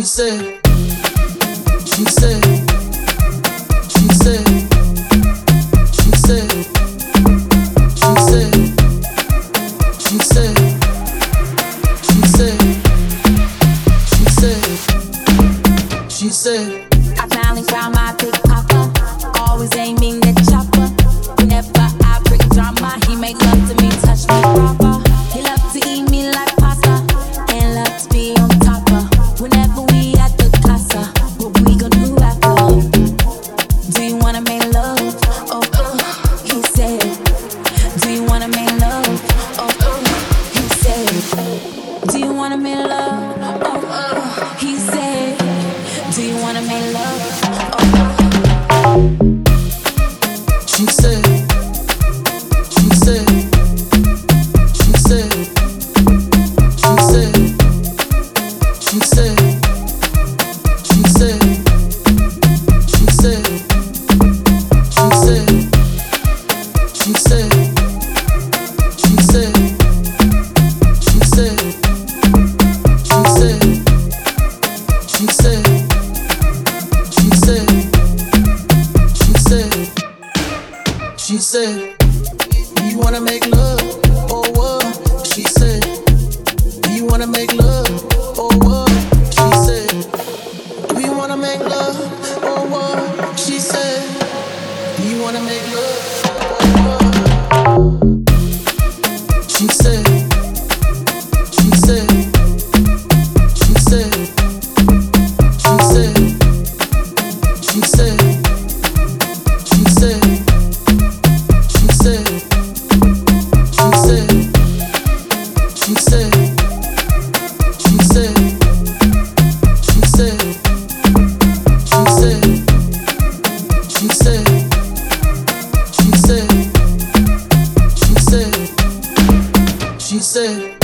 she said. Said. I finally found my big papa. Always aiming the chopper. Whenever I bring drama, he make love to me, touch me proper. He love to eat me like pasta, and love to be on top of. Whenever we at the casa, what we gon' do after? Do you wanna make love? Oh, oh, he said. Do you wanna make love? Oh, oh, he said. Do you wanna make love? Oh, oh, he said. Do you wanna make love? She said, She said, you wanna make love? Oh, what? She said, you wanna make love? say